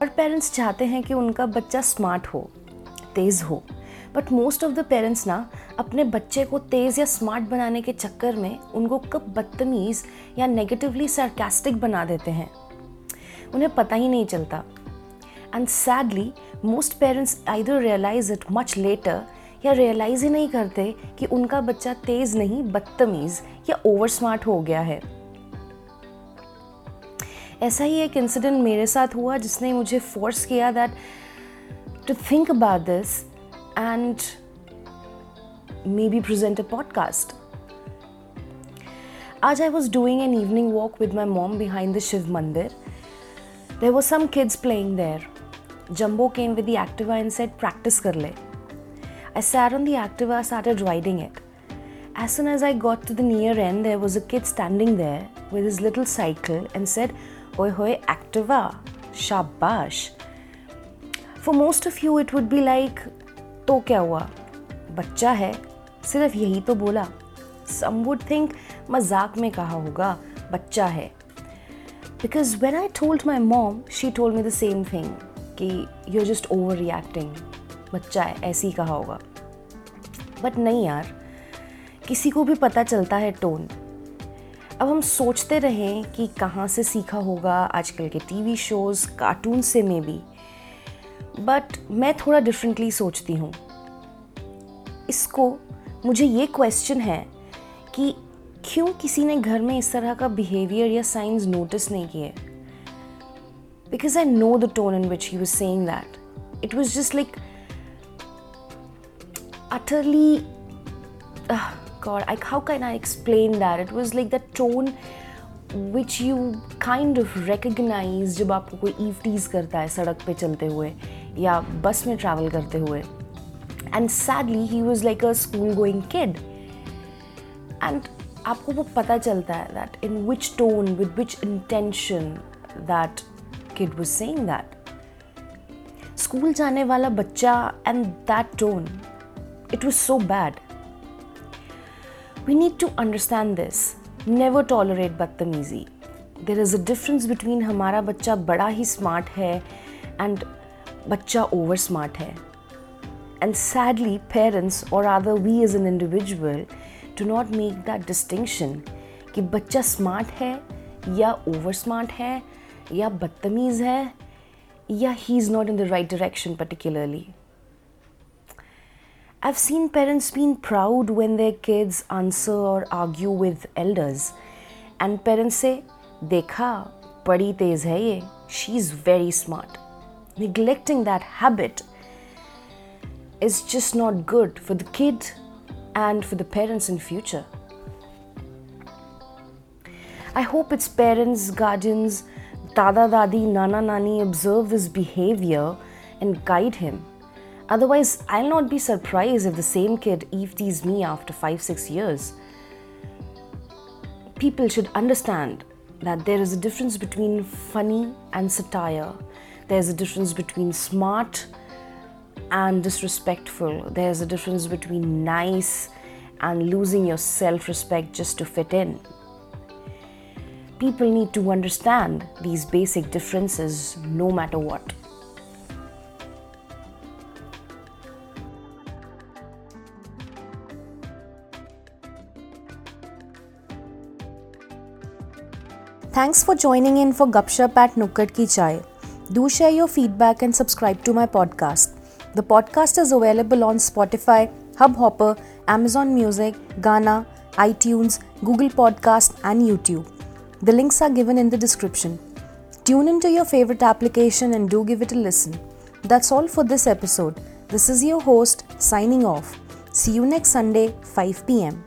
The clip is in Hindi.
और पेरेंट्स चाहते हैं कि उनका बच्चा स्मार्ट हो, तेज़ हो। But most of the parents ना अपने बच्चे को तेज़ या स्मार्ट बनाने के चक्कर में उनको कब बदतमीज़ या नेगेटिवली सरकास्टिक बना देते हैं। उन्हें पता ही नहीं चलता। And sadly most parents either realise it much later या रियलाइज़ ही नहीं करते कि उनका बच्चा तेज़ नहीं, बदतमीज़ या ओवर स्मार्ट हो गया है। ऐसा ही एक इंसिडेंट मेरे साथ हुआ जिसने मुझे फोर्स किया that to think about this and maybe present a podcast आज I was doing an evening walk with my mom behind the Shiv mandir there was some kids playing there Jumbo came with the Activa and set practice कर ले I sat on the Activa, started riding it. As soon as I got to the near end, there was a kid standing there with his little cycle and said, Oi hoi, Activa, shabash. For most of you, it would be like, तो क्या हुआ? बच्चा है सिर्फ़ यही तो बोला. सम वुड थिंक मज़ाक में कहा होगा बच्चा है. Because when I told my mom she told me the same thing कि यू जस्ट ओवर रिएक्टिंग बच्चा है ऐसे ही कहा होगा। बट नहीं यार किसी को भी पता चलता है टोन अब हम सोचते रहें कि कहाँ से सीखा होगा आजकल के टीवी शोज़ कार्टून से में भी बट मैं थोड़ा डिफरेंटली सोचती हूँ। इसको मुझे ये क्वेश्चन है कि क्यों किसी ने घर में इस तरह का बिहेवियर या साइंस नोटिस नहीं किए? Because I know the tone in which he was saying that it was just like uh, god I, how can i explain that? It was like the tone which you kind of recognize जब आपको कोई ईव टीज करता है सड़क पे चलते हुए या बस में ट्रैवल करते हुए। And sadly he was like a school going kid and आपको वो पता चलता है that in which tone with which intention that kid was saying that school जाने वाला बच्चा and that tone It was so bad. We need to understand this. Never tolerate बदतमीज़ी there is a difference between हमारा बच्चा बड़ा ही स्मार्ट है एंड बच्चा ओवर स्मार्ट है एंड सैडली पेरेंट्स और rather we as an individual do not make that distinction कि बच्चा स्मार्ट है या ओवर स्मार्ट है या बदतमीज़ है या he is not in the right direction particularly I've seen parents being proud when their kids answer or argue with elders. And parents say, Dekha, padi tez hai ye. She's very smart. Neglecting that habit is just not good for the kid and for the parents in future. I hope its parents, guardians, dada dadi, nana nani observe this behavior and guide him Otherwise, I'll not be surprised if the same kid EVTs me after 5 6 years. People should understand that there is a difference between funny and satire. There's a difference between smart and disrespectful. There's a difference between nice and losing your self respect just to fit in. People need to understand these basic differences no matter what. Thanks for joining in for Gupshup at Nukkad Ki Chai. Do share your feedback and subscribe to my podcast. The podcast is available on Spotify, Hubhopper, Amazon Music, Ghana, iTunes, Google Podcast, and YouTube. The links are given in the description. Tune into your favorite application and do give it a listen. That's all for this episode. This is your host signing off. See you next Sunday, 5 pm.